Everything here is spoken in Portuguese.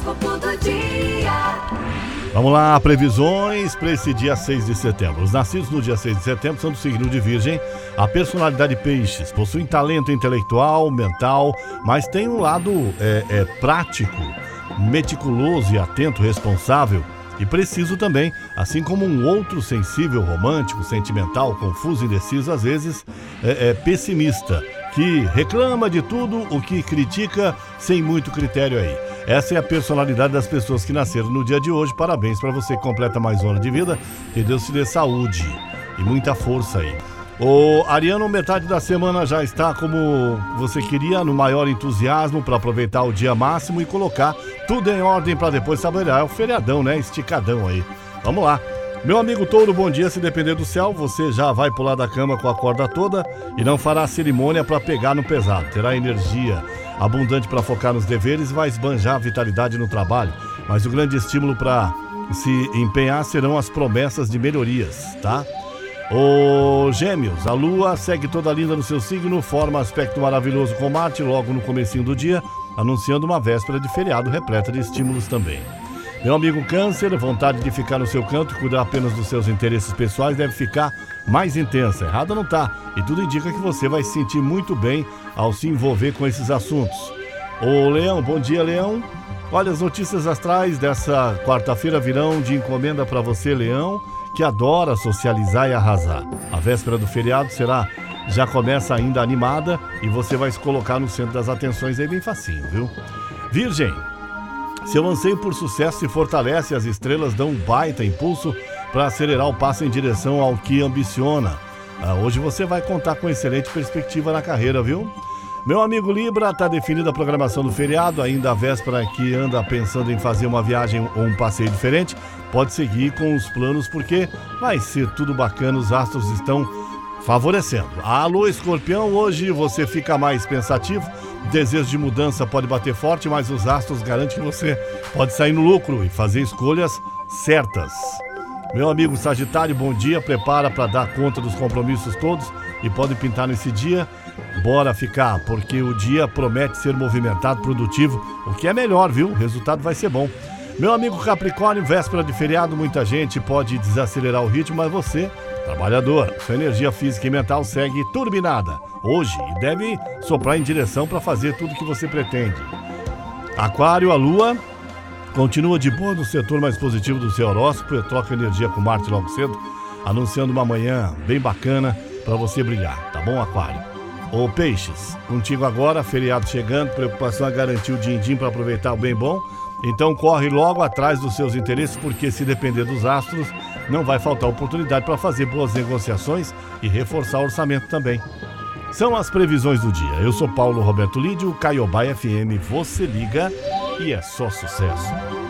Horóscopo do dia. Vamos lá, previsões para esse dia 6 de setembro. Os nascidos no dia 6 de setembro são do signo de Virgem. A personalidade peixes possuem talento intelectual, mental, mas tem um lado é, é, prático, meticuloso e atento, responsável e preciso também, assim como um outro sensível, romântico, sentimental, confuso, indeciso, às vezes é, é pessimista, que reclama de tudo o que critica sem muito critério aí. Essa é a personalidade das pessoas que nasceram no dia de hoje. Parabéns para você que completa mais um ano de vida. Que Deus te dê saúde e muita força aí. O Ariano, metade da semana já está como você queria, no maior entusiasmo para aproveitar o dia máximo e colocar tudo em ordem para depois trabalhar. É o feriadão, né? Esticadão aí. Vamos lá. Meu amigo Touro, bom dia. Se depender do céu, você já vai pular da cama com a corda toda e não fará cerimônia para pegar no pesado. Terá energia abundante para focar nos deveres vai esbanjar a vitalidade no trabalho. Mas o grande estímulo para se empenhar serão as promessas de melhorias, tá? Ô Gêmeos, a Lua segue toda linda no seu signo, forma aspecto maravilhoso com Marte logo no comecinho do dia, anunciando uma véspera de feriado repleta de estímulos também. Meu amigo Câncer, vontade de ficar no seu canto e cuidar apenas dos seus interesses pessoais deve ficar mais intensa. Errado não tá, e tudo indica que você vai se sentir muito bem ao se envolver com esses assuntos. Ô Leão, bom dia Leão. Olha, as notícias astrais dessa quarta-feira virão de encomenda para você, Leão que adora socializar e arrasar. A véspera do feriado será já começa ainda animada e você vai se colocar no centro das atenções aí bem facinho, viu? Virgem, seu anseio por sucesso se fortalece, as estrelas dão um baita impulso para acelerar o passo em direção ao que ambiciona. Ah, hoje você vai contar com excelente perspectiva na carreira, viu? Meu amigo Libra, está definida a programação do feriado, ainda a véspera que anda pensando em fazer uma viagem ou um passeio diferente, pode seguir com os planos porque vai ser tudo bacana, os astros estão favorecendo. Alô, escorpião, hoje você fica mais pensativo, desejo de mudança pode bater forte, mas os astros garantem que você pode sair no lucro e fazer escolhas certas. Meu amigo Sagitário, bom dia, prepara para dar conta dos compromissos todos e pode pintar nesse dia Bora ficar, porque o dia promete ser movimentado, produtivo, o que é melhor, viu? O resultado vai ser bom. Meu amigo Capricórnio, véspera de feriado, muita gente pode desacelerar o ritmo, mas você, trabalhador, sua energia física e mental segue turbinada hoje e deve soprar em direção para fazer tudo que você pretende. Aquário, a lua continua de boa no setor mais positivo do seu horóscopo e troca energia com Marte logo cedo, anunciando uma manhã bem bacana para você brilhar, tá bom, Aquário? Ô Peixes, contigo agora, feriado chegando, preocupação é garantir o din-din para aproveitar o bem bom. Então corre logo atrás dos seus interesses, porque se depender dos astros, não vai faltar oportunidade para fazer boas negociações e reforçar o orçamento também. São as previsões do dia. Eu sou Paulo Roberto Lídio, Caiobá FM, você liga e é só sucesso.